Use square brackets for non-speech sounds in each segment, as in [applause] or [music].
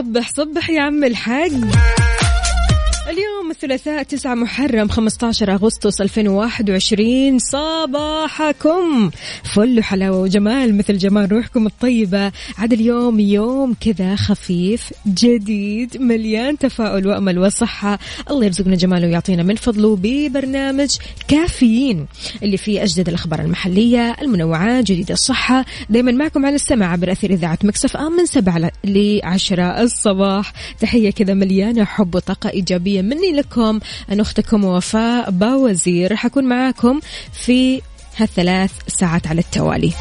صبح صبح يا عم الحاج. الثلاثاء 9 محرم 15 أغسطس 2021 صباحكم. فل وحلاوة وجمال مثل جمال روحكم الطيبة. عاد اليوم يوم كذا خفيف جديد مليان تفاؤل وأمل وصحة. الله يرزقنا جماله ويعطينا من فضله ببرنامج كافيين اللي فيه أجدد الأخبار المحلية المنوعات جديد الصحة. دايما معكم على السمع عبر أثير إذاعة مكسف آم من 7 ل 10 الصباح. تحية كذا مليانة حب وطاقة إيجابية مني لكم أنا أختكم وفاء باوزير حكون معاكم في هالثلاث ساعات على التوالي.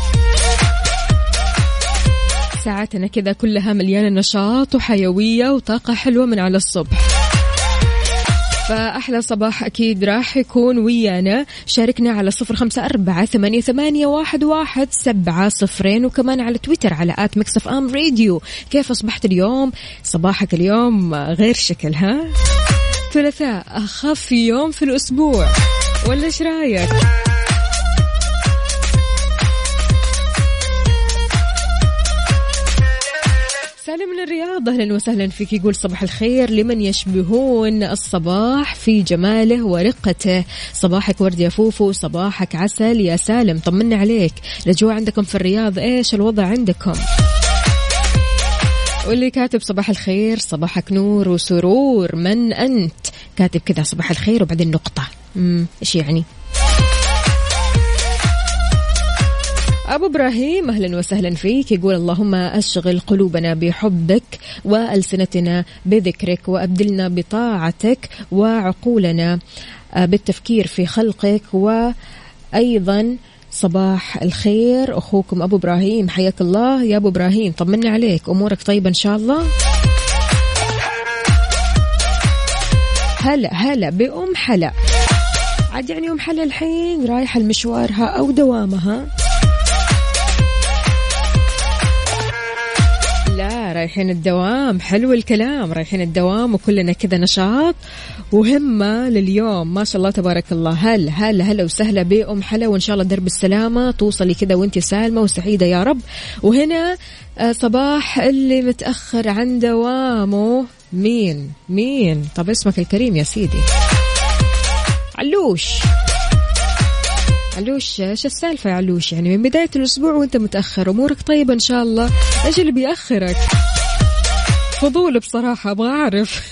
ساعاتنا كذا كلها مليانة نشاط وحيوية وطاقة حلوة من على الصبح. فأحلى صباح أكيد راح يكون ويانا. شاركنا على صفر خمسة أربعة ثمانية, ثمانية واحد, واحد سبعة صفرين وكمان على تويتر على آت مكسف أم راديو. كيف أصبحت اليوم؟ صباحك اليوم غير شكل ها؟ ثلاثاء أخف يوم في الأسبوع ولا إيش رأيك؟ سالم من الرياض أهلا وسهلا فيك. يقول صباح الخير لمن يشبهون الصباح في جماله ورقته. صباحك ورد يا فوفو صباحك عسل يا سالم. طمنا عليك. الاجواء عندكم في الرياض إيش الوضع عندكم؟ واللي كاتب صباح الخير صباحك نور وسرور من أنت؟ كاتب كذا صباح الخير وبعدين نقطة. امم إيش يعني؟ أبو إبراهيم أهلا وسهلا فيك يقول اللهم أشغل قلوبنا بحبك وألسنتنا بذكرك وأبدلنا بطاعتك وعقولنا بالتفكير في خلقك وأيضا صباح الخير. أخوكم أبو إبراهيم حياك الله يا أبو إبراهيم. طمنا عليك أمورك طيبة إن شاء الله؟ هلا هلا بأم حلا. عاد يعني أم حلا الحين رايحة لمشوارها أو دوامها؟ رايحين الدوام. حلو الكلام. رايحين الدوام وكلنا كذا نشاط. وهمة لليوم. ما شاء الله تبارك الله. هلا هلا هلا وسهلا بأم حلا وإن شاء الله درب السلامة. توصلي كذا وأنت سالمة وسعيدة يا رب. وهنا آه، صباح اللي متأخر عن دوامه. مين؟ مين؟ طب اسمك الكريم يا سيدي. علوش. علوش إيش السالفة يا علوش؟ يعني من بداية الأسبوع وأنت متأخر أمورك طيبة إن شاء الله. إيش اللي بيأخرك؟ فضول بصراحة أبغى أعرف. [laughs]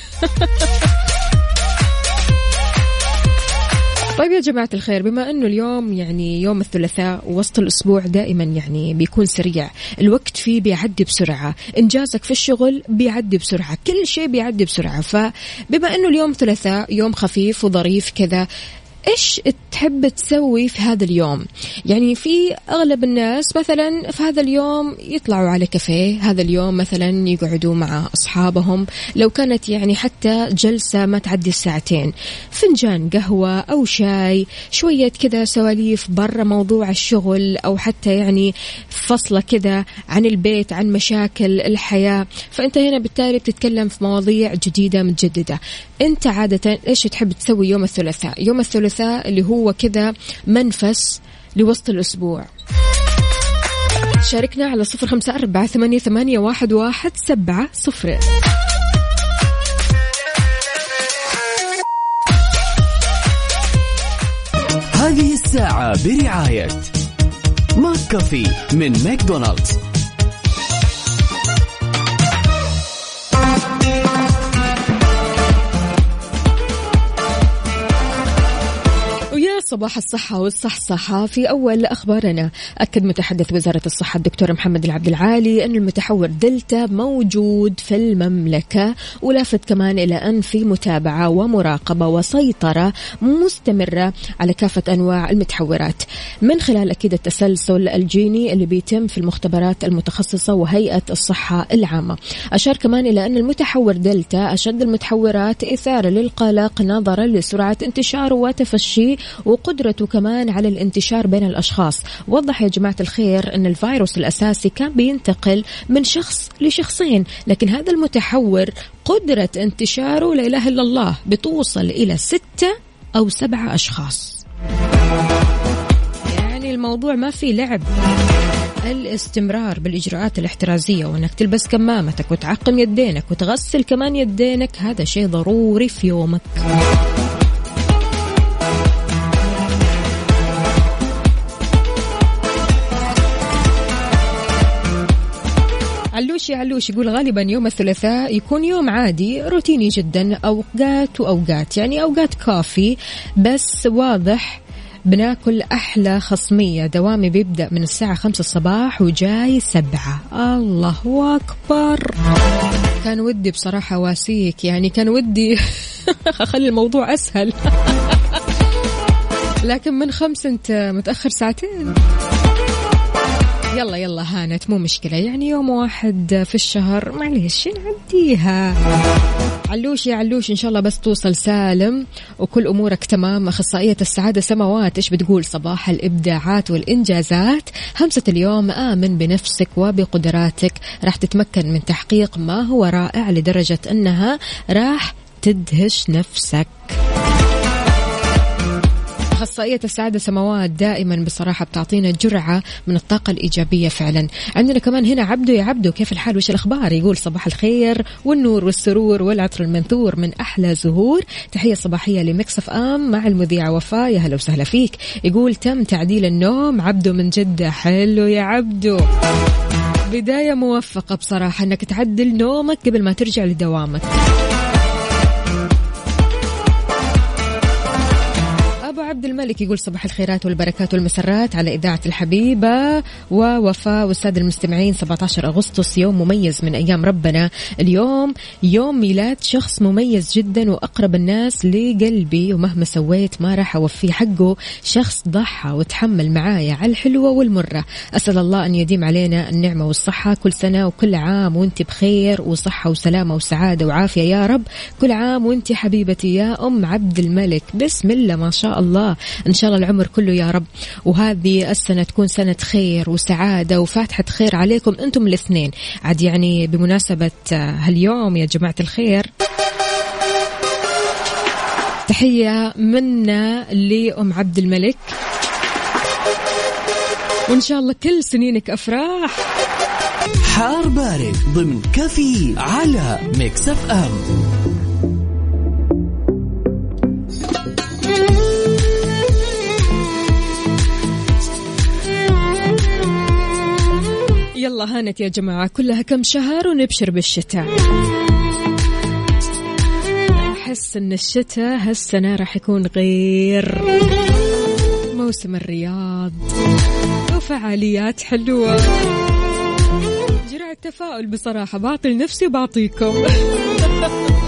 طيب يا جماعة الخير بما أنه اليوم يعني يوم الثلاثاء ووسط الأسبوع دائما يعني بيكون سريع الوقت فيه بيعدي بسرعة إنجازك في الشغل بيعدي بسرعة كل شيء بيعدي بسرعة. فبما أنه اليوم ثلاثاء يوم خفيف وظريف كذا إيش تحب تسوي في هذا اليوم؟ يعني في أغلب الناس مثلا في هذا اليوم يطلعوا على كافيه هذا اليوم مثلا يقعدوا مع أصحابهم لو كانت يعني حتى جلسة ما تعدي الساعتين. فنجان قهوة أو شاي شوية كذا سواليف برا موضوع الشغل أو حتى يعني فصلة كذا عن البيت عن مشاكل الحياة. فأنت هنا بالتالي بتتكلم في مواضيع جديدة متجددة. أنت عادة إيش تحب تسوي يوم الثلاثاء؟ يوم الثلاثاء اللي هو كذا منفس لوسط الأسبوع. شاركنا على صفر خمسة أربعة ثمانية, ثمانية واحد, واحد سبعة صفر. هذه الساعة برعاية McCafé من ماكدونالدز. صباح الصحة والصحصحة. في أول أخبارنا أكد متحدث وزارة الصحة الدكتور محمد العبد العالي أن المتحور دلتا موجود في المملكة ولافت كمان إلى أن في متابعة ومراقبة وسيطرة مستمرة على كافة أنواع المتحورات. من خلال أكيد التسلسل الجيني اللي بيتم في المختبرات المتخصصة وهيئة الصحة العامة. أشار كمان إلى أن المتحور دلتا أشد المتحورات إثارة للقلق نظرا لسرعة انتشاره وتفشيه وقدرته كمان على الانتشار بين الأشخاص. وضح يا جماعة الخير أن الفيروس الأساسي كان بينتقل من شخص لشخصين لكن هذا المتحور قدرة انتشاره لا إله إلا الله بتوصل إلى ستة أو سبعة أشخاص. يعني الموضوع ما في لعب. الاستمرار بالإجراءات الاحترازية وأنك تلبس كمامتك وتعقم يدينك وتغسل كمان يدينك هذا شيء ضروري في يومك. يا علوش يقول غالبا يوم الثلاثاء يكون يوم عادي روتيني جدا أوقات وأوقات يعني أوقات كافي بس واضح بناكل أحلى خصمية. دوامي بيبدأ من الساعة خمسة الصباح وجاي سبعة. الله أكبر. كان ودي بصراحة واسيك يعني كان ودي [laughs] أخلي الموضوع أسهل. [laughs] لكن من خمس أنت متأخر ساعتين. يلا يلا هانت مو مشكلة. يعني يوم واحد في الشهر معليش نعديها. علوش يا علوش إن شاء الله بس توصل سالم. وكل أمورك تمام أخصائية السعادة سماوات. إيش بتقول؟ صباح الإبداعات والإنجازات. همسة اليوم آمن بنفسك وبقدراتك. راح تتمكن من تحقيق ما هو رائع لدرجة أنها راح تدهش نفسك. أخصائية السعادة سماوات دائما بصراحة بتعطينا جرعة من الطاقة الإيجابية فعلا. عندنا كمان هنا عبدو يا عبدو كيف الحال؟ وش الأخبار؟ يقول صباح الخير والنور والسرور والعطر المنثور من أحلى زهور. تحية صباحية لمكسف آم مع المذيعة وفاء. يا هلا وسهلا فيك. يقول تم تعديل النوم. عبدو من جدة. حلو يا عبدو. بداية موفقة بصراحة أنك تعدل نومك قبل ما ترجع لدوامك. عبد الملك يقول صباح الخيرات والبركات والمسرات على إذاعة الحبيبة ووفاء والسادة المستمعين. 17 أغسطس يوم مميز من أيام ربنا. اليوم يوم ميلاد شخص مميز جدا وأقرب الناس لقلبي. ومهما سويت ما راح أوفيه حقه. شخص ضحى وتحمل معايا على الحلوة والمرة. أسأل الله أن يديم علينا النعمة والصحة كل سنة وكل عام. وأنت بخير وصحة وسلامة وسعادة وعافية. يا رب كل عام وأنت حبيبتي. يا أم عبد الملك. بسم الله ما شاء الله. إن شاء الله العمر كله يا رب. وهذه السنة تكون سنة خير وسعادة وفاتحة خير عليكم أنتم الاثنين. عاد يعني بمناسبة هاليوم يا جماعة الخير تحية منا لأم عبد الملك. وإن شاء الله كل سنينك أفراح. حار بارد ضمن كافيين على Mix FM. يلا هانت يا جماعة كلها كم شهر ونبشر بالشتاء. أحس إن الشتاء هالسنة راح يكون غير. موسم الرياض وفعاليات حلوة. جرعة تفاؤل بصراحة بعطي لنفسي وبعطيكم [laughs]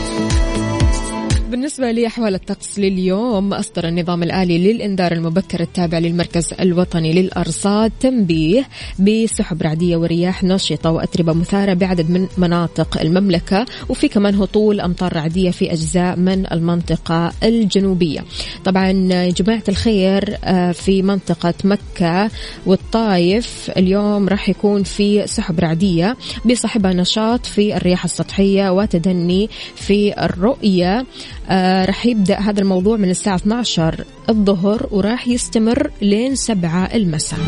بالنسبة لأحوال الطقس لليوم أصدر النظام الآلي للإنذار المبكر التابع للمركز الوطني للأرصاد تنبيه بسحب رعدية ورياح نشطة وأتربة مثارة بعدد من مناطق المملكة وفي كمان هطول أمطار رعدية في أجزاء من المنطقة الجنوبية. طبعا يا جماعة الخير آه، في منطقة مكة والطايف اليوم راح يكون في سحب رعدية بصاحبها نشاط في الرياح السطحية وتدني في الرؤية. آه راح يبدأ هذا الموضوع من الساعة 12 الظهر وراح يستمر لين 7 المساء.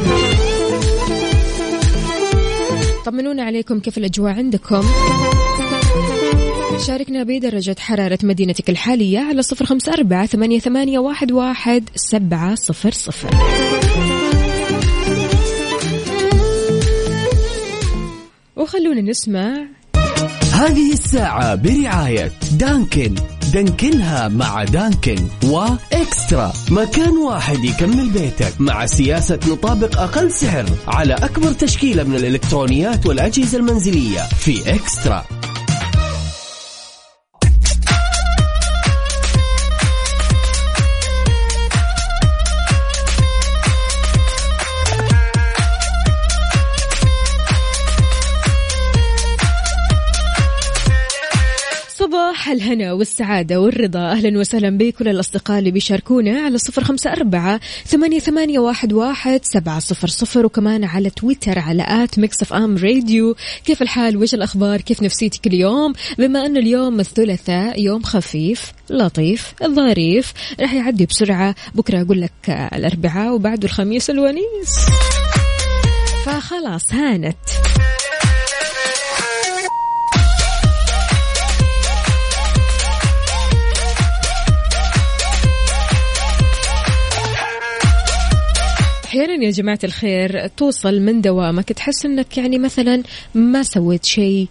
طمنونا عليكم كيف الأجواء عندكم. شاركنا بدرجة حرارة مدينتك الحالية على صفر خمسة أربعة ثمانية, ثمانية واحد, واحد سبعة صفر صفر. وخلونا نسمع. هذه الساعة برعاية دانكن. دانكنها مع دانكن وإكسترا. مكان واحد يكمل بيتك مع سياسة نطابق أقل سعر على أكبر تشكيلة من الإلكترونيات والأجهزة المنزلية في إكسترا. الهنا والسعادة والرضا. أهلا وسهلا بكل الأصدقاء اللي بيشاركونا على صفر خمسة أربعة ثمانية, ثمانية واحد, واحد سبعة صفر صفر. وكمان على تويتر على at Mix FM Radio. كيف الحال؟ وش الأخبار؟ كيف نفسيتك اليوم؟ بما أن اليوم الثلاثاء يوم خفيف لطيف ظريف راح يعدي بسرعة. بكرة أقول لك الأربعاء وبعده الخميس الونيس. فخلاص هانت. أحيانا يا جماعة الخير توصل من دوامك تحس إنك يعني مثلا ما سويت شيء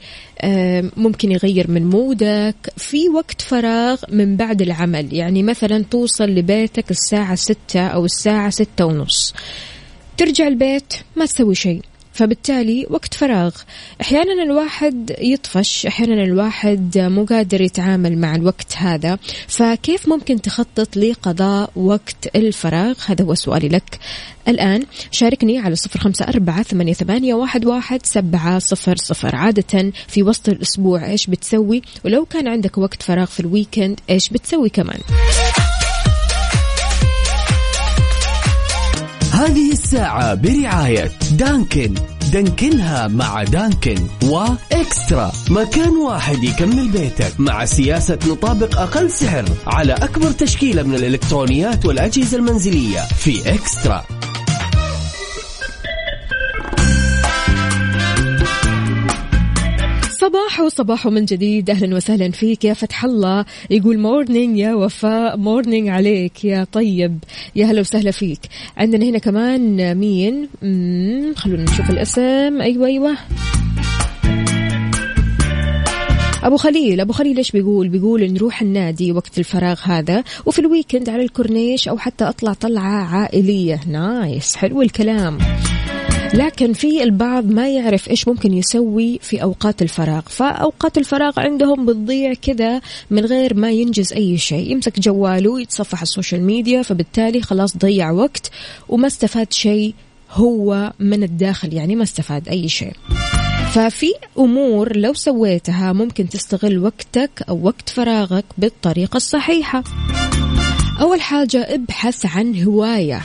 ممكن يغير من مودك في وقت فراغ من بعد العمل. يعني مثلا توصل لبيتك الساعة ستة أو الساعة ستة ونص. ترجع البيت ما تسوي شيء. فبالتالي وقت فراغ. أحيانا الواحد يطفش أحيانا الواحد مو قادر يتعامل مع الوقت هذا. فكيف ممكن تخطط لقضاء وقت الفراغ؟ هذا هو سؤالي لك. الآن شاركني على صفر خمسة أربعة ثمانية, واحد سبعة صفر صفر. عادة في وسط الأسبوع إيش بتسوي؟ ولو كان عندك وقت فراغ في الويكند إيش بتسوي كمان؟ هذه الساعة برعاية دانكن. دانكنها مع دانكن وإكسترا. مكان واحد يكمل بيتك مع سياسة نطابق أقل سعر على أكبر تشكيلة من الإلكترونيات والأجهزة المنزلية في إكسترا. صباح وصباح من جديد. أهلا وسهلا فيك يا فتح الله. يقول morning يا وفاء morning عليك يا طيب. يا هلا وسهلا فيك. عندنا هنا كمان مين؟ خلونا نشوف الاسم. أيوه أيوه. أبو خليل أبو خليل إيش بيقول؟ بيقول نروح النادي وقت الفراغ هذا وفي ال weekend على الكورنيش أو حتى أطلع طلعة عائلية. nice حلو الكلام. لكن في البعض ما يعرف إيش ممكن يسوي في أوقات الفراغ. فأوقات الفراغ عندهم بتضيع كذا من غير ما ينجز أي شيء. يمسك جواله يتصفح ال social media فبالتالي خلاص ضيع وقت وما استفاد شيء هو من الداخل يعني ما استفاد أي شيء. ففي أمور لو سويتها ممكن تستغل وقتك أو وقت فراغك بالطريقة الصحيحة. أول حاجة ابحث عن هواية.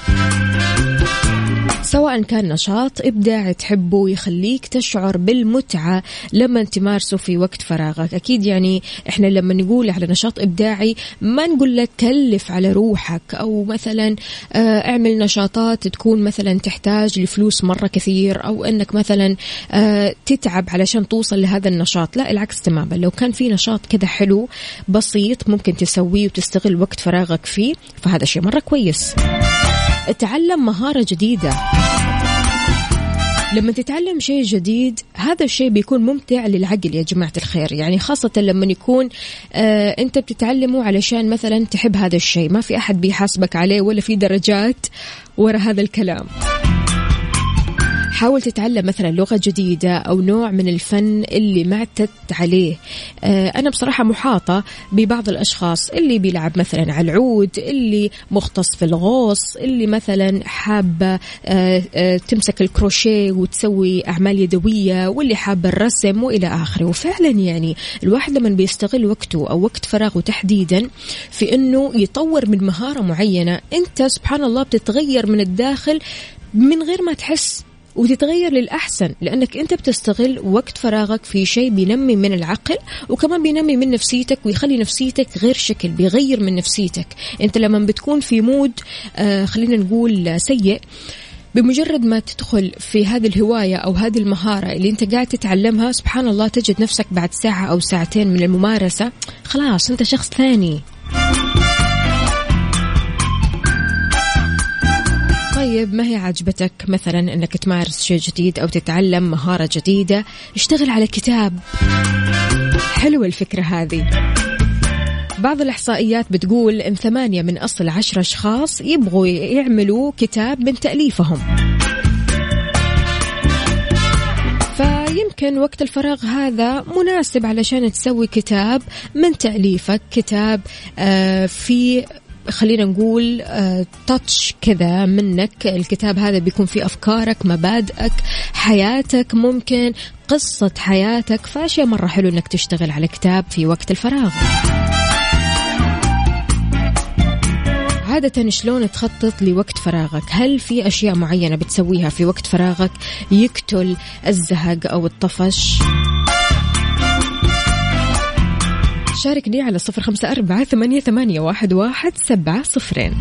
سواء كان نشاط إبداعي تحبه ويخليك تشعر بالمتعة لما تمارسه في وقت فراغك. أكيد يعني إحنا لما نقول على نشاط إبداعي ما نقول لك كلف على روحك أو مثلا آه، اعمل نشاطات تكون مثلا تحتاج لفلوس مرة كثير أو أنك مثلا آه، تتعب علشان توصل لهذا النشاط. لا العكس تماما. لو كان في نشاط كذا حلو بسيط ممكن تسويه وتستغل وقت فراغك فيه فهذا شيء مرة كويس. تعلم مهارة جديدة. لما تتعلم شيء جديد هذا الشيء بيكون ممتع للعقل يا جماعة الخير. يعني خاصة لما يكون آه أنت بتتعلمه علشان مثلا تحب هذا الشيء. ما في أحد بيحاسبك عليه ولا في درجات ورا هذا الكلام. حاول تتعلم مثلا لغة جديدة أو نوع من الفن اللي ما اعتدت عليه. آه، أنا بصراحة محاطة ببعض الأشخاص اللي بيلعب مثلا على العود اللي مختص في الغوص اللي مثلا حابة آه، آه، تمسك الكروشيه وتسوي أعمال يدوية واللي حابة الرسم وإلى آخره. وفعلا يعني الواحد لما بيستغل وقته أو وقت فراغه تحديدا في أنه يطور من مهارة معينة أنت سبحان الله بتتغير من الداخل من غير ما تحس. وتتغير للأحسن لأنك أنت بتستغل وقت فراغك في شيء بينمي من العقل وكمان بينمي من نفسيتك ويخلي نفسيتك غير شكل بيغير من نفسيتك. أنت لما بتكون في مود آه خلينا نقول سيء بمجرد ما تدخل في هذه الهواية أو هذه المهارة اللي أنت قاعد تتعلمها سبحان الله تجد نفسك بعد ساعة أو ساعتين من الممارسة خلاص أنت شخص ثاني. طيب ما هي عجبتك؟ مثلا إنك تمارس شيء جديد أو تتعلم مهارة جديدة اشتغل على كتاب. حلوة الفكرة هذه. بعض الإحصائيات بتقول إن ثمانية من أصل عشر أشخاص يبغوا يعملوا كتاب من تأليفهم. فيمكن وقت الفراغ هذا مناسب علشان تسوي كتاب من تأليفك كتاب آه في خلينا نقول آه تاتش كذا منك. الكتاب هذا بيكون فيه أفكارك مبادئك حياتك ممكن قصة حياتك. فأشياء مرة حلو أنك تشتغل على كتاب في وقت الفراغ. عادة شلون تخطط لوقت فراغك؟ هل في أشياء معينة بتسويها في وقت فراغك؟ يقتل الزهق أو الطفش؟ شاركني على صفر خمسة أربعة ثمانية, واحد, واحد سبعة صفرين.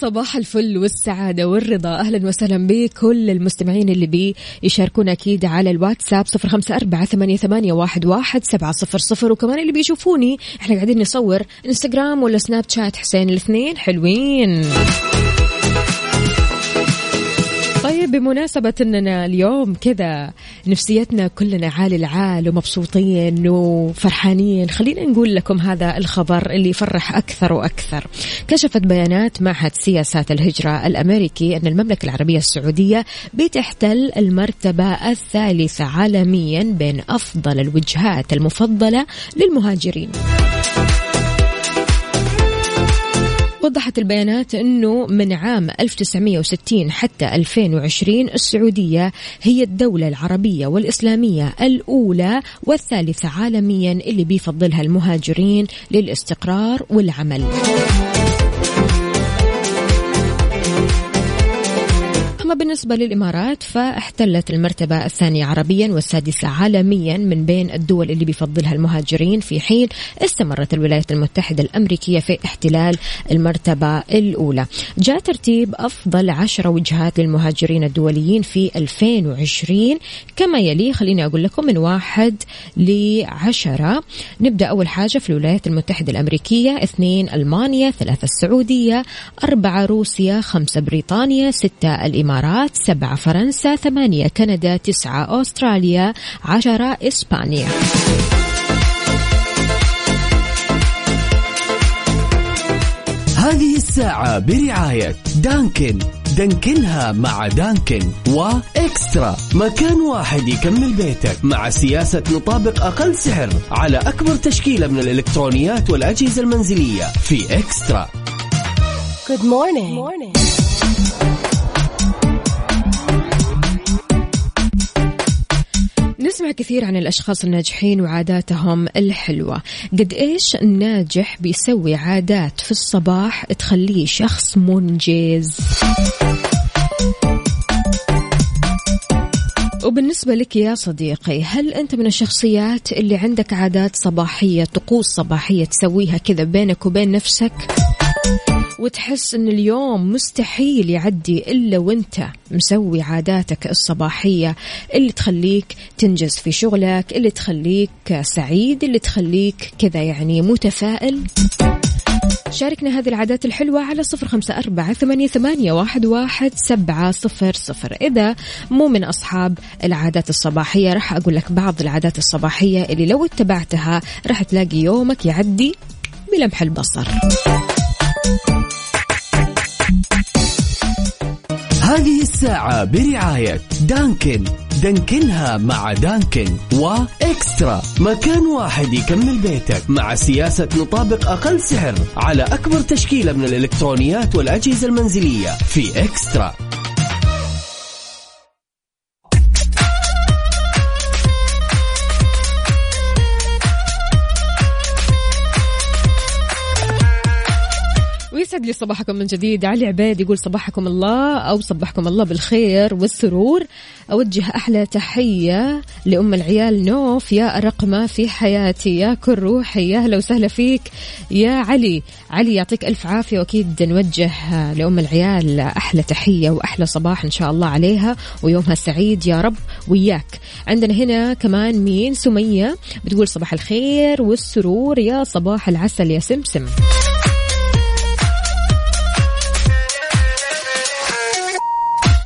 صباح الفل والسعادة والرضا. أهلا وسهلا بكل المستمعين اللي بي يشاركونا أكيد على الواتساب صفر خمسة أربعة ثمانية, ثمانية واحد, واحد سبعة صفر صفر. وكمان اللي بيشوفوني إحنا قاعدين نصور انستغرام ولا سناب شات حسين الاثنين حلوين. طيب بمناسبة أننا اليوم كذا نفسيتنا كلنا عالي العال ومبسوطين وفرحانين خلينا نقول لكم هذا الخبر اللي يفرح أكثر وأكثر. كشفت بيانات معهد سياسات الهجرة الأمريكي أن المملكة العربية السعودية بتحتل المرتبة الثالثة عالميا بين أفضل الوجهات المفضلة للمهاجرين. وضحت البيانات أنه من عام 1960 حتى 2020 السعودية هي الدولة العربية والإسلامية الأولى والثالثة عالميا اللي بيفضلها المهاجرين للاستقرار والعمل. بالنسبة للإمارات فاحتلت المرتبة الثانية عربيا والسادسة عالميا من بين الدول اللي بيفضلها المهاجرين. في حين استمرت الولايات المتحدة الأمريكية في احتلال المرتبة الأولى. جاء ترتيب أفضل عشر وجهات للمهاجرين الدوليين في 2020 كما يلي خليني أقول لكم من واحد لعشرة. نبدأ أول حاجة في الولايات المتحدة الأمريكية. اثنين ألمانيا. ثلاثة السعودية. أربعة روسيا. خمسة بريطانيا. ستة الإمارات. سبعة فرنسا ثمانية كندا تسعة أستراليا عشرة إسبانيا. هذه الساعة برعاية دانكن. دانكنها مع دانكن وإكسترا. مكان واحد يكمل بيتك. مع سياسة نطابق أقل سعر. على أكبر تشكيلة من الإلكترونيات والأجهزة المنزلية في إكسترا. Good morning. Good morning. نسمع كثير عن الأشخاص الناجحين وعاداتهم الحلوة. قد إيش الناجح بيسوي عادات في الصباح تخليه شخص منجز؟ وبالنسبة لك يا صديقي هل أنت من الشخصيات اللي عندك عادات صباحية طقوس صباحية تسويها كذا بينك وبين نفسك؟ وتحس إن اليوم مستحيل يعدي إلا وأنت مسوي عاداتك الصباحية اللي تخليك تنجز في شغلك اللي تخليك سعيد اللي تخليك كذا يعني متفائل. شاركنا هذه العادات الحلوة على صفر خمسة أربعة ثمانية, ثمانية واحد, واحد سبعة صفر صفر. إذا مو من أصحاب العادات الصباحية راح أقول لك بعض العادات الصباحية اللي لو اتبعتها راح تلاقي يومك يعدي بلمح البصر. هذه الساعة برعاية دانكن. دانكنها مع دانكن وإكسترا. مكان واحد يكمل بيتك مع سياسة نطابق أقل سعر على أكبر تشكيلة من الإلكترونيات والأجهزة المنزلية في إكسترا. ويسعد لي صباحكم من جديد علي عبيد يقول صباحكم الله أو صبحكم الله بالخير والسرور. أوجه أحلى تحية لأم العيال نوف. يا أرق ما في حياتي يا كل روحي يا أهلا وسهلا فيك. يا علي علي يعطيك ألف عافية وأكيد نوجه لأم العيال أحلى تحية وأحلى صباح إن شاء الله عليها ويومها سعيد يا رب وياك. عندنا هنا كمان مين؟ سمية بتقول صباح الخير والسرور. يا صباح العسل يا سمسم.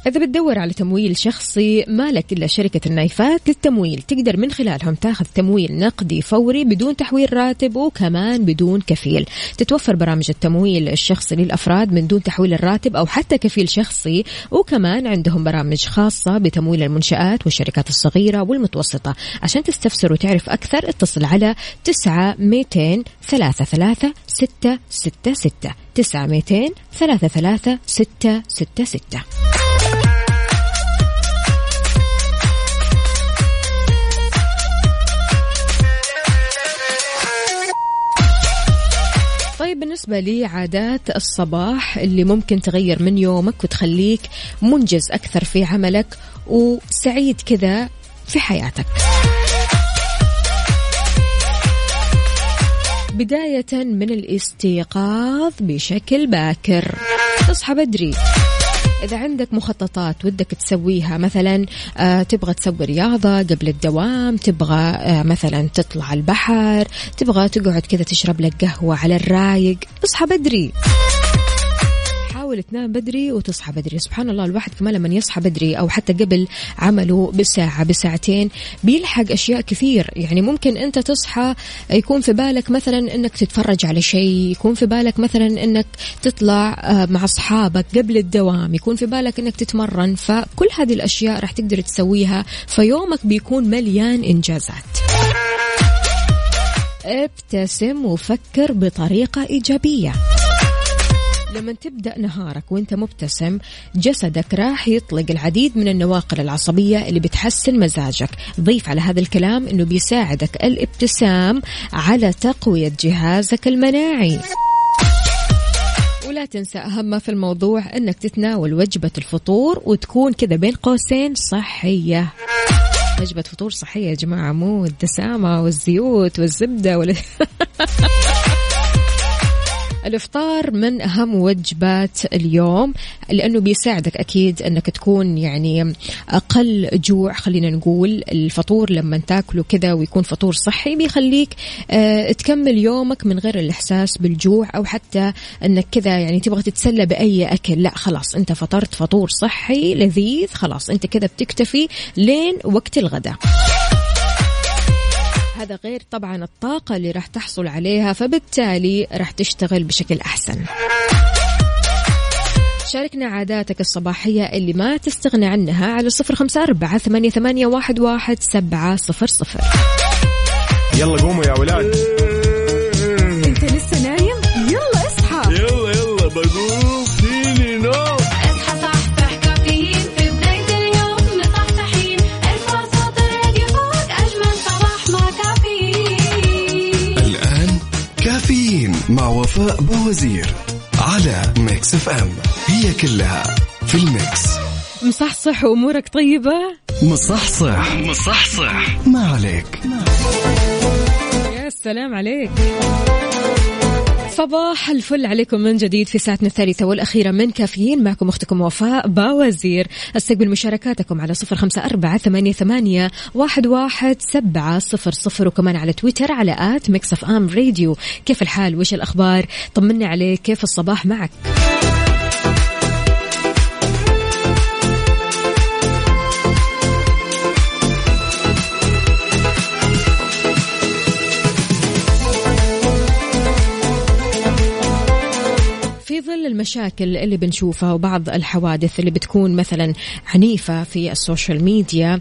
إذا بتدور على تمويل شخصي مالك إلا شركة النايفات للتمويل. تقدر من خلالهم تاخذ تمويل نقدي فوري بدون تحويل راتب وكمان بدون كفيل. تتوفر برامج التمويل الشخصي للأفراد من دون تحويل الراتب أو حتى كفيل شخصي وكمان عندهم برامج خاصة بتمويل المنشآت والشركات الصغيرة والمتوسطة. عشان تستفسر وتعرف أكثر اتصل على 9 200 ثلاثة ثلاثة ستة ستة ستة. تسعة ميتين ثلاثة ثلاثة ستة ستة ستة. طيب بالنسبة لعادات الصباح اللي ممكن تغير من يومك وتخليك منجز أكثر في عملك وسعيد كذا في حياتك. بداية من الاستيقاظ بشكل باكر. تصحى بدري. إذا عندك مخططات ودك تسويها مثلا آه تبغى تسوي رياضة قبل الدوام تبغى آه مثلا تطلع البحر تبغى تقعد كذا تشرب لك قهوة على الرايق اصحى بدري. حاول تنام بدري وتصحى بدري. سبحان الله الواحد كمان لما يصحى بدري أو حتى قبل عمله بساعة بساعتين بيلحق أشياء كثير. يعني ممكن أنت تصحى يكون في بالك مثلا أنك تتفرج على شيء يكون في بالك مثلا أنك تطلع آه، مع أصحابك قبل الدوام يكون في بالك أنك تتمرن. فكل هذه الأشياء راح تقدر تسويها فيومك بيكون مليان إنجازات. ابتسم وفكر بطريقة إيجابية. لما تبدأ نهارك وانت مبتسم جسدك راح يطلق العديد من النواقل العصبية اللي بتحسن مزاجك. ضيف على هذا الكلام إنه بيساعدك الابتسام على تقوية جهازك المناعي. ولا تنسى أهم ما في الموضوع أنك تتناول وجبة الفطور وتكون كذا بين قوسين صحية. وجبة فطور صحية يا جماعة مو الدسامة والزيوت والزبدة ولا [laughs] الإفطار من أهم وجبات اليوم لأنه بيساعدك أكيد أنك تكون يعني أقل جوع خلينا نقول. الفطور لما تاكله كذا ويكون فطور صحي بيخليك آه، تكمل يومك من غير الإحساس بالجوع أو حتى أنك كذا يعني تبغى تتسلى بأي أكل. لا خلاص أنت فطرت فطور صحي لذيذ خلاص أنت كذا بتكتفي لين وقت الغداء. هذا غير طبعا الطاقة اللي راح تحصل عليها فبالتالي راح تشتغل بشكل أحسن. شاركنا عاداتك الصباحية اللي ما تستغنى عنها على صفر خمسة أربعة ثمانية, واحد, واحد سبعة صفر صفر. يلا قوموا يا ولاد. وفاء باوزير على Mix FM هي كلها في ال Mix. مصحصح وأمورك طيبة؟ مصحصح. مصحصح. ما عليك. يا سلام عليك. صباح الفل عليكم من جديد في ساعتنا الثالثة والأخيرة من كافيين. معكم أختكم وفاء باوزير. استقبل مشاركاتكم على صفر خمسة أربعة ثمانية, ثمانية واحد, واحد سبعة صفر صفر وكمان على تويتر على at Mix FM Radio. كيف الحال؟ وش الأخبار؟ طمني عليك. كيف الصباح معك؟ المشاكل اللي بنشوفها وبعض الحوادث اللي بتكون مثلا عنيفة في السوشيال ميديا.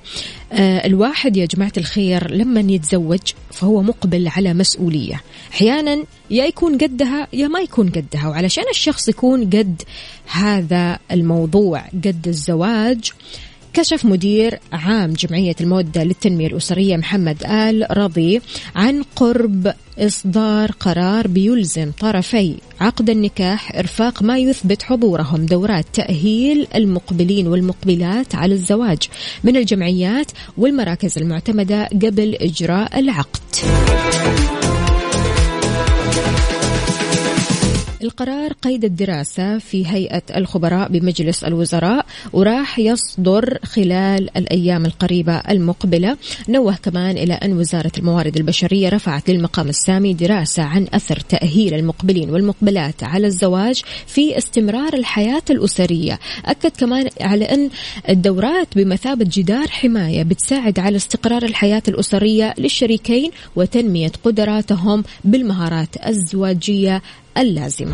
آه الواحد يا جماعة الخير لما يتزوج فهو مقبل على مسؤولية. أحيانا يا يكون قدها يا ما يكون قدها وعلشان الشخص يكون قد هذا الموضوع قد الزواج كشف مدير عام جمعية المودة للتنمية الأسرية محمد آل رضي عن قرب إصدار قرار بيلزم طرفي عقد النكاح إرفاق ما يثبت حضورهم دورات تأهيل المقبلين والمقبلات على الزواج من الجمعيات والمراكز المعتمدة قبل إجراء العقد. القرار قيد الدراسة في هيئة الخبراء بمجلس الوزراء وراح يصدر خلال الأيام القريبة المقبلة. نوه كمان إلى أن وزارة الموارد البشرية رفعت للمقام السامي دراسة عن أثر تأهيل المقبلين والمقبلات على الزواج في استمرار الحياة الأسرية. أكد كمان على أن الدورات بمثابة جدار حماية بتساعد على استقرار الحياة الأسرية للشريكين وتنمية قدراتهم بالمهارات الزواجية اللازمة.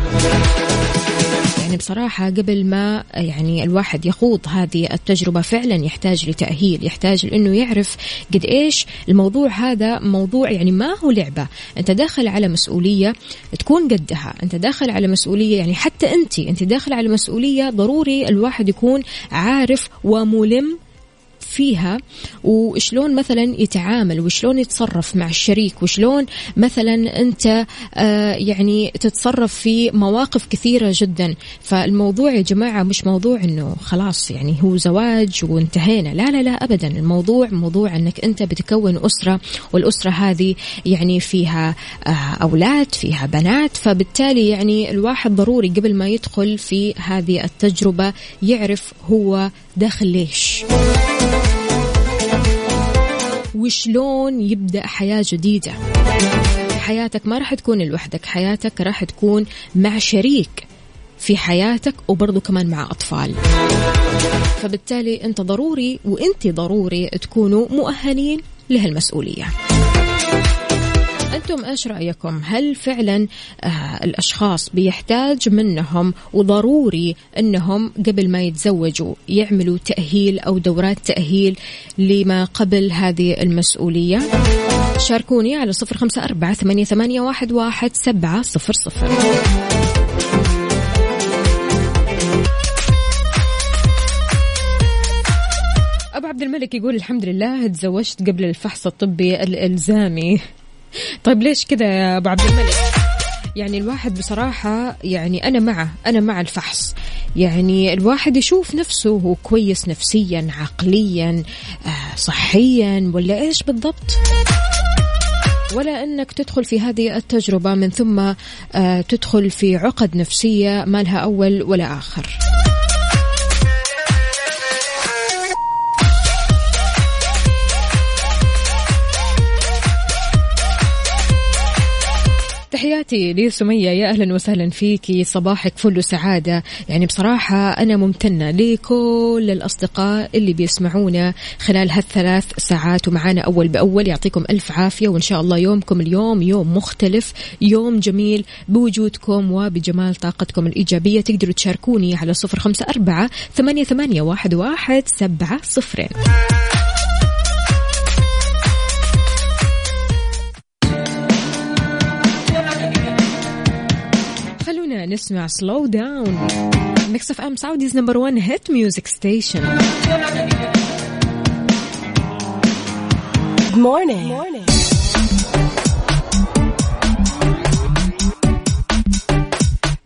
يعني بصراحة قبل ما يعني الواحد يخوض هذه التجربة فعلا يحتاج لتأهيل يحتاج لأنه يعرف قد إيش الموضوع هذا موضوع يعني ما هو لعبة. أنت داخل على مسؤولية تكون قدها أنت داخل على مسؤولية يعني حتى أنت أنت داخل على مسؤولية ضروري الواحد يكون عارف وملم فيها وشلون مثلا يتعامل وشلون يتصرف مع الشريك وشلون مثلا أنت آه يعني تتصرف في مواقف كثيرة جدا. فالموضوع يا جماعة مش موضوع إنه خلاص يعني هو زواج وانتهينا. لا لا لا ابدا. الموضوع موضوع إنك أنت بتكون أسرة والأسرة هذه يعني فيها آه أولاد فيها بنات. فبالتالي يعني الواحد ضروري قبل ما يدخل في هذه التجربة يعرف هو داخل ليش. وشلون يبدأ حياة جديدة. حياتك ما راح تكون لوحدك حياتك راح تكون مع شريك في حياتك وبرضه كمان مع أطفال. فبالتالي أنت ضروري وأنت ضروري تكونوا مؤهلين لهالمسؤولية. أنتم إيش رأيكم؟ هل فعلا آه الأشخاص بيحتاج منهم وضروري أنهم قبل ما يتزوجوا يعملوا تأهيل أو دورات تأهيل لما قبل هذه المسؤولية؟ شاركوني على صفر خمسة أربعة ثمانية, واحد سبعة صفر صفر. أبو عبد الملك يقول الحمد لله تزوجت قبل الفحص الطبي الإلزامي. طيب ليش كذا يا أبو عبد الملك؟ يعني الواحد بصراحة يعني أنا معه أنا مع الفحص. يعني الواحد يشوف نفسه هو كويس نفسيا عقليا آه، صحيا ولا إيش بالضبط؟ ولا أنك تدخل في هذه التجربة من ثم آه، تدخل في عقد نفسية ما لها أول ولا آخر. تحياتي لسمية يا أهلا وسهلا فيكي صباحك فل وسعادة يعني بصراحة أنا ممتنة لكل الأصدقاء اللي بيسمعونا خلال هالثلاث ساعات. ومعانا أول بأول يعطيكم ألف عافية. وإن شاء الله يومكم اليوم يوم مختلف يوم جميل بوجودكم وبجمال طاقتكم الإيجابية. تقدروا تشاركوني على صفر خمسة أربعة ثمانية, ثمانية واحد, واحد سبعة صفرين. خلونا نسمع slow down Mix FM Saudi's number 1 hit music station Good morning. morning.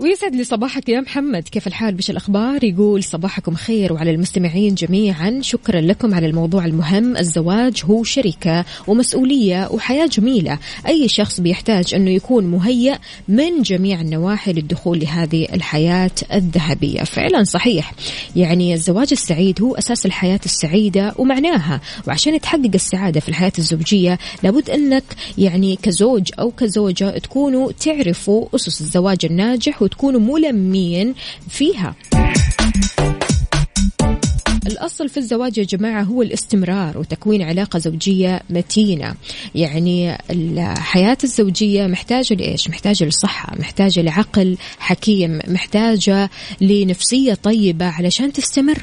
ويسعد لي صباحك يا محمد. كيف الحال؟ وش الأخبار؟ يقول صباحكم خير وعلى المستمعين جميعا. شكرا لكم على الموضوع المهم. الزواج هو شركة ومسؤولية وحياة جميلة. أي شخص بيحتاج أنه يكون مهيأ من جميع النواحي للدخول لهذه الحياة الذهبية. فعلا صحيح. يعني الزواج السعيد هو أساس الحياة السعيدة ومعناها. وعشان تحقق السعادة في الحياة الزوجية لابد أنك يعني كزوج أو كزوجة تكونوا تعرفوا أسس الزواج الناجح وتكونوا ملمين فيها. الأصل في الزواج يا جماعة هو الاستمرار وتكوين علاقة زوجية متينة. يعني الحياة الزوجية محتاجة لإيش؟ محتاجة للصحة محتاجة لعقل حكيم محتاجة لنفسية طيبة علشان تستمر.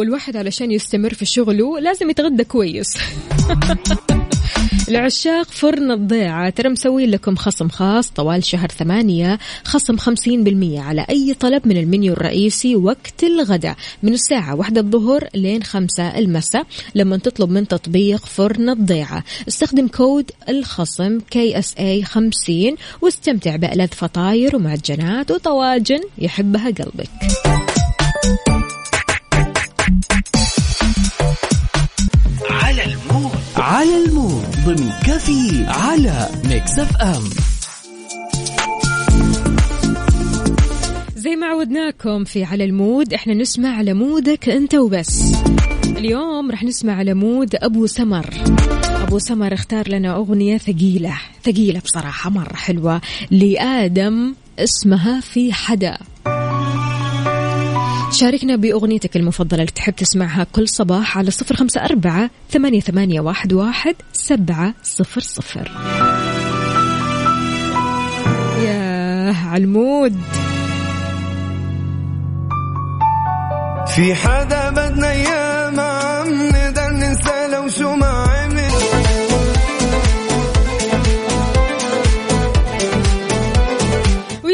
والواحد علشان يستمر في شغله لازم يتغدى كويس. [laughs] العشاق فرن الضيعة. ترى مسوين لكم خصم خاص طوال شهر ثمانية. خصم خمسين بالمية على أي طلب من المنيو الرئيسي وقت الغداء. من الساعة واحدة الظهر لين خمسة المساء. لما تطلب من تطبيق فرن الضيعة. استخدم كود الخصم E خمسين واستمتع بألذ فطاير ومعجنات وطواجن يحبها قلبك. على ال mood ضمن كافيين على Mix FM. زي ما عودناكم في على ال mood إحنا نسمع على mood ك أنت وبس. اليوم رح نسمع على mood أبو سمر. أبو سمر اختار لنا أغنية ثقيلة ثقيلة بصراحة مرة حلوة لآدم اسمها في حدا. شاركنا بأغنيتك المفضلة اللي تحب تسمعها كل صباح على صفر خمسة أربعة ثمانية, ثمانية واحد, واحد سبعة صفر صفر. يا عالمود في حدا بدنا إياه ما عم نقدر ننسى لو شو ما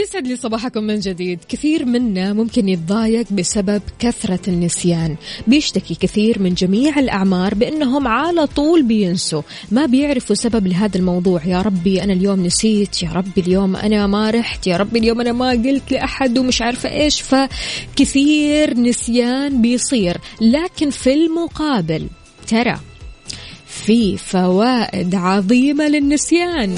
عمل ويسعد لي صباحكم من جديد. كثير منا ممكن يتضايق بسبب كثرة النسيان. بيشتكي كثير من جميع الأعمار بأنهم على طول بينسوا. ما بيعرفوا سبب لهذا الموضوع. يا ربي أنا اليوم نسيت. يا ربي اليوم أنا ما رحت. يا ربي اليوم أنا ما قلت لأحد ومش عارفة إيش. فكثير نسيان بيصير. لكن في المقابل ترى في فوائد عظيمة للنسيان.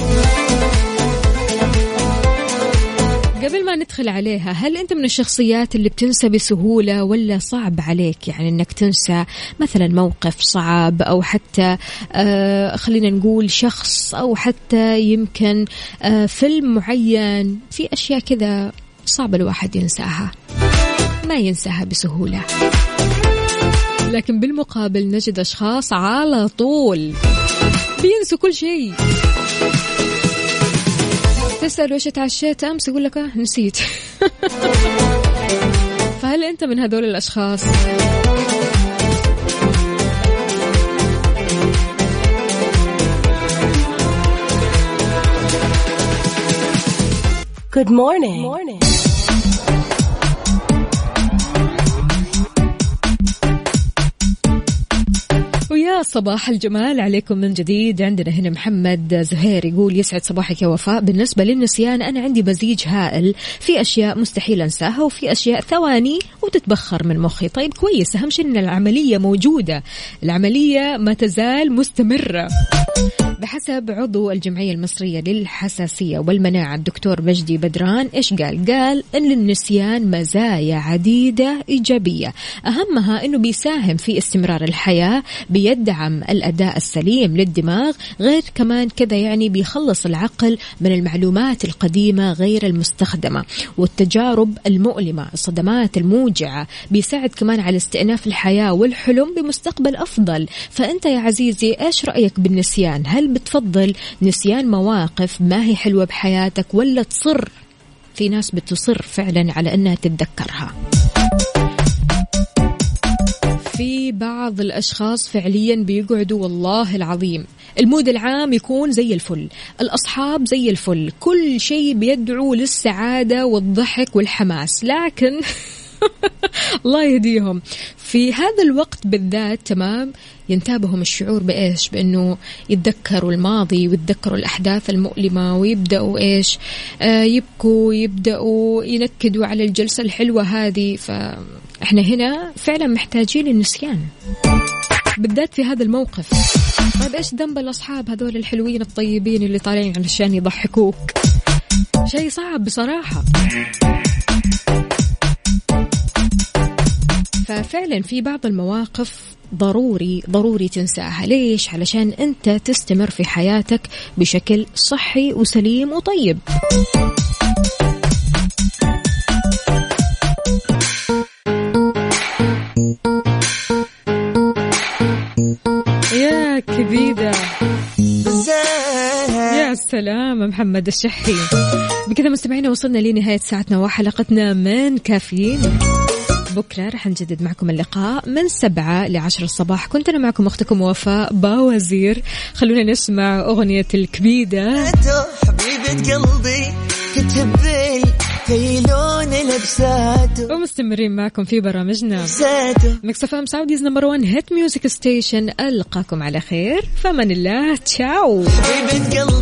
قبل ما ندخل عليها هل أنت من الشخصيات اللي بتنسى بسهولة ولا صعب عليك؟ يعني إنك تنسى مثلا موقف صعب أو حتى آه خلينا نقول شخص أو حتى يمكن آه فيلم معين في أشياء كذا صعب الواحد ينساها. ما ينساها بسهولة. لكن بالمقابل نجد أشخاص على طول بينسوا كل شيء. تسأل وش تعشيت أمس يقول لك آه نسيت [laughs] فهل أنت من هذول الأشخاص؟ Good morning. morning. صباح الجمال عليكم من جديد. عندنا هنا محمد زهير يقول يسعد صباحك يا وفاء. بالنسبة للنسيان أنا عندي مزيج هائل. في أشياء مستحيل أنساها وفي أشياء ثواني وتتبخر من مخي. طيب كويس. أهم شيء أن العملية موجودة. العملية ما تزال مستمرة. بحسب عضو الجمعية المصرية للحساسية والمناعة الدكتور مجدي بدران إيش قال؟ قال أن النسيان مزايا عديدة إيجابية. أهمها أنه بيساهم في استمرار الحياة بيدعم الأداء السليم للدماغ غير كمان كذا يعني بيخلص العقل من المعلومات القديمة غير المستخدمة. والتجارب المؤلمة الصدمات الموجعة بيساعد كمان على استئناف الحياة والحلم بمستقبل أفضل. فأنت يا عزيزي إيش رأيك بالنسيان؟ هل بتفضل نسيان مواقف ما هي حلوة بحياتك ولا تصر. في ناس بتصر فعلا على أنها تتذكرها. في بعض الأشخاص فعليا بيقعدوا والله العظيم المود العام يكون زي الفل الأصحاب زي الفل كل شيء بيدعو للسعادة والضحك والحماس لكن [laughs] [laughs] الله يهديهم. في هذا الوقت بالذات تمام ينتابهم الشعور بإيش؟ بأنه يتذكروا الماضي ويتذكروا الأحداث المؤلمة ويبدأوا إيش؟ آه يبكوا يبدأوا ينكدوا على الجلسة الحلوة هذه. فإحنا هنا فعلا محتاجين النسيان بالذات في هذا الموقف. طيب إيش ذنب الأصحاب هذول الحلوين الطيبين اللي طالعين علشان يضحكوك؟ شيء صعب بصراحة. ففعلا في بعض المواقف ضروري ضروري تنساها. ليش؟ علشان أنت تستمر في حياتك بشكل صحي وسليم وطيب. يا كبيدة يا سلام محمد الشحي. بكذا مستمعينا وصلنا لنهاية ساعتنا وحلقتنا من كافيين. بكرة رح نجدد معكم اللقاء من سبعة لعشر الصباح. كنت أنا معكم أختكم وفاء باوزير. خلونا نسمع أغنية الكبيدة. حبيبة قلبي كتب في لون لبساته ومستمرين معكم في برامجنا. لبساته Mix FM Saudi's number 1 hit music station. ألقاكم على خير. في أمان الله تشاو. حبيبة قلبي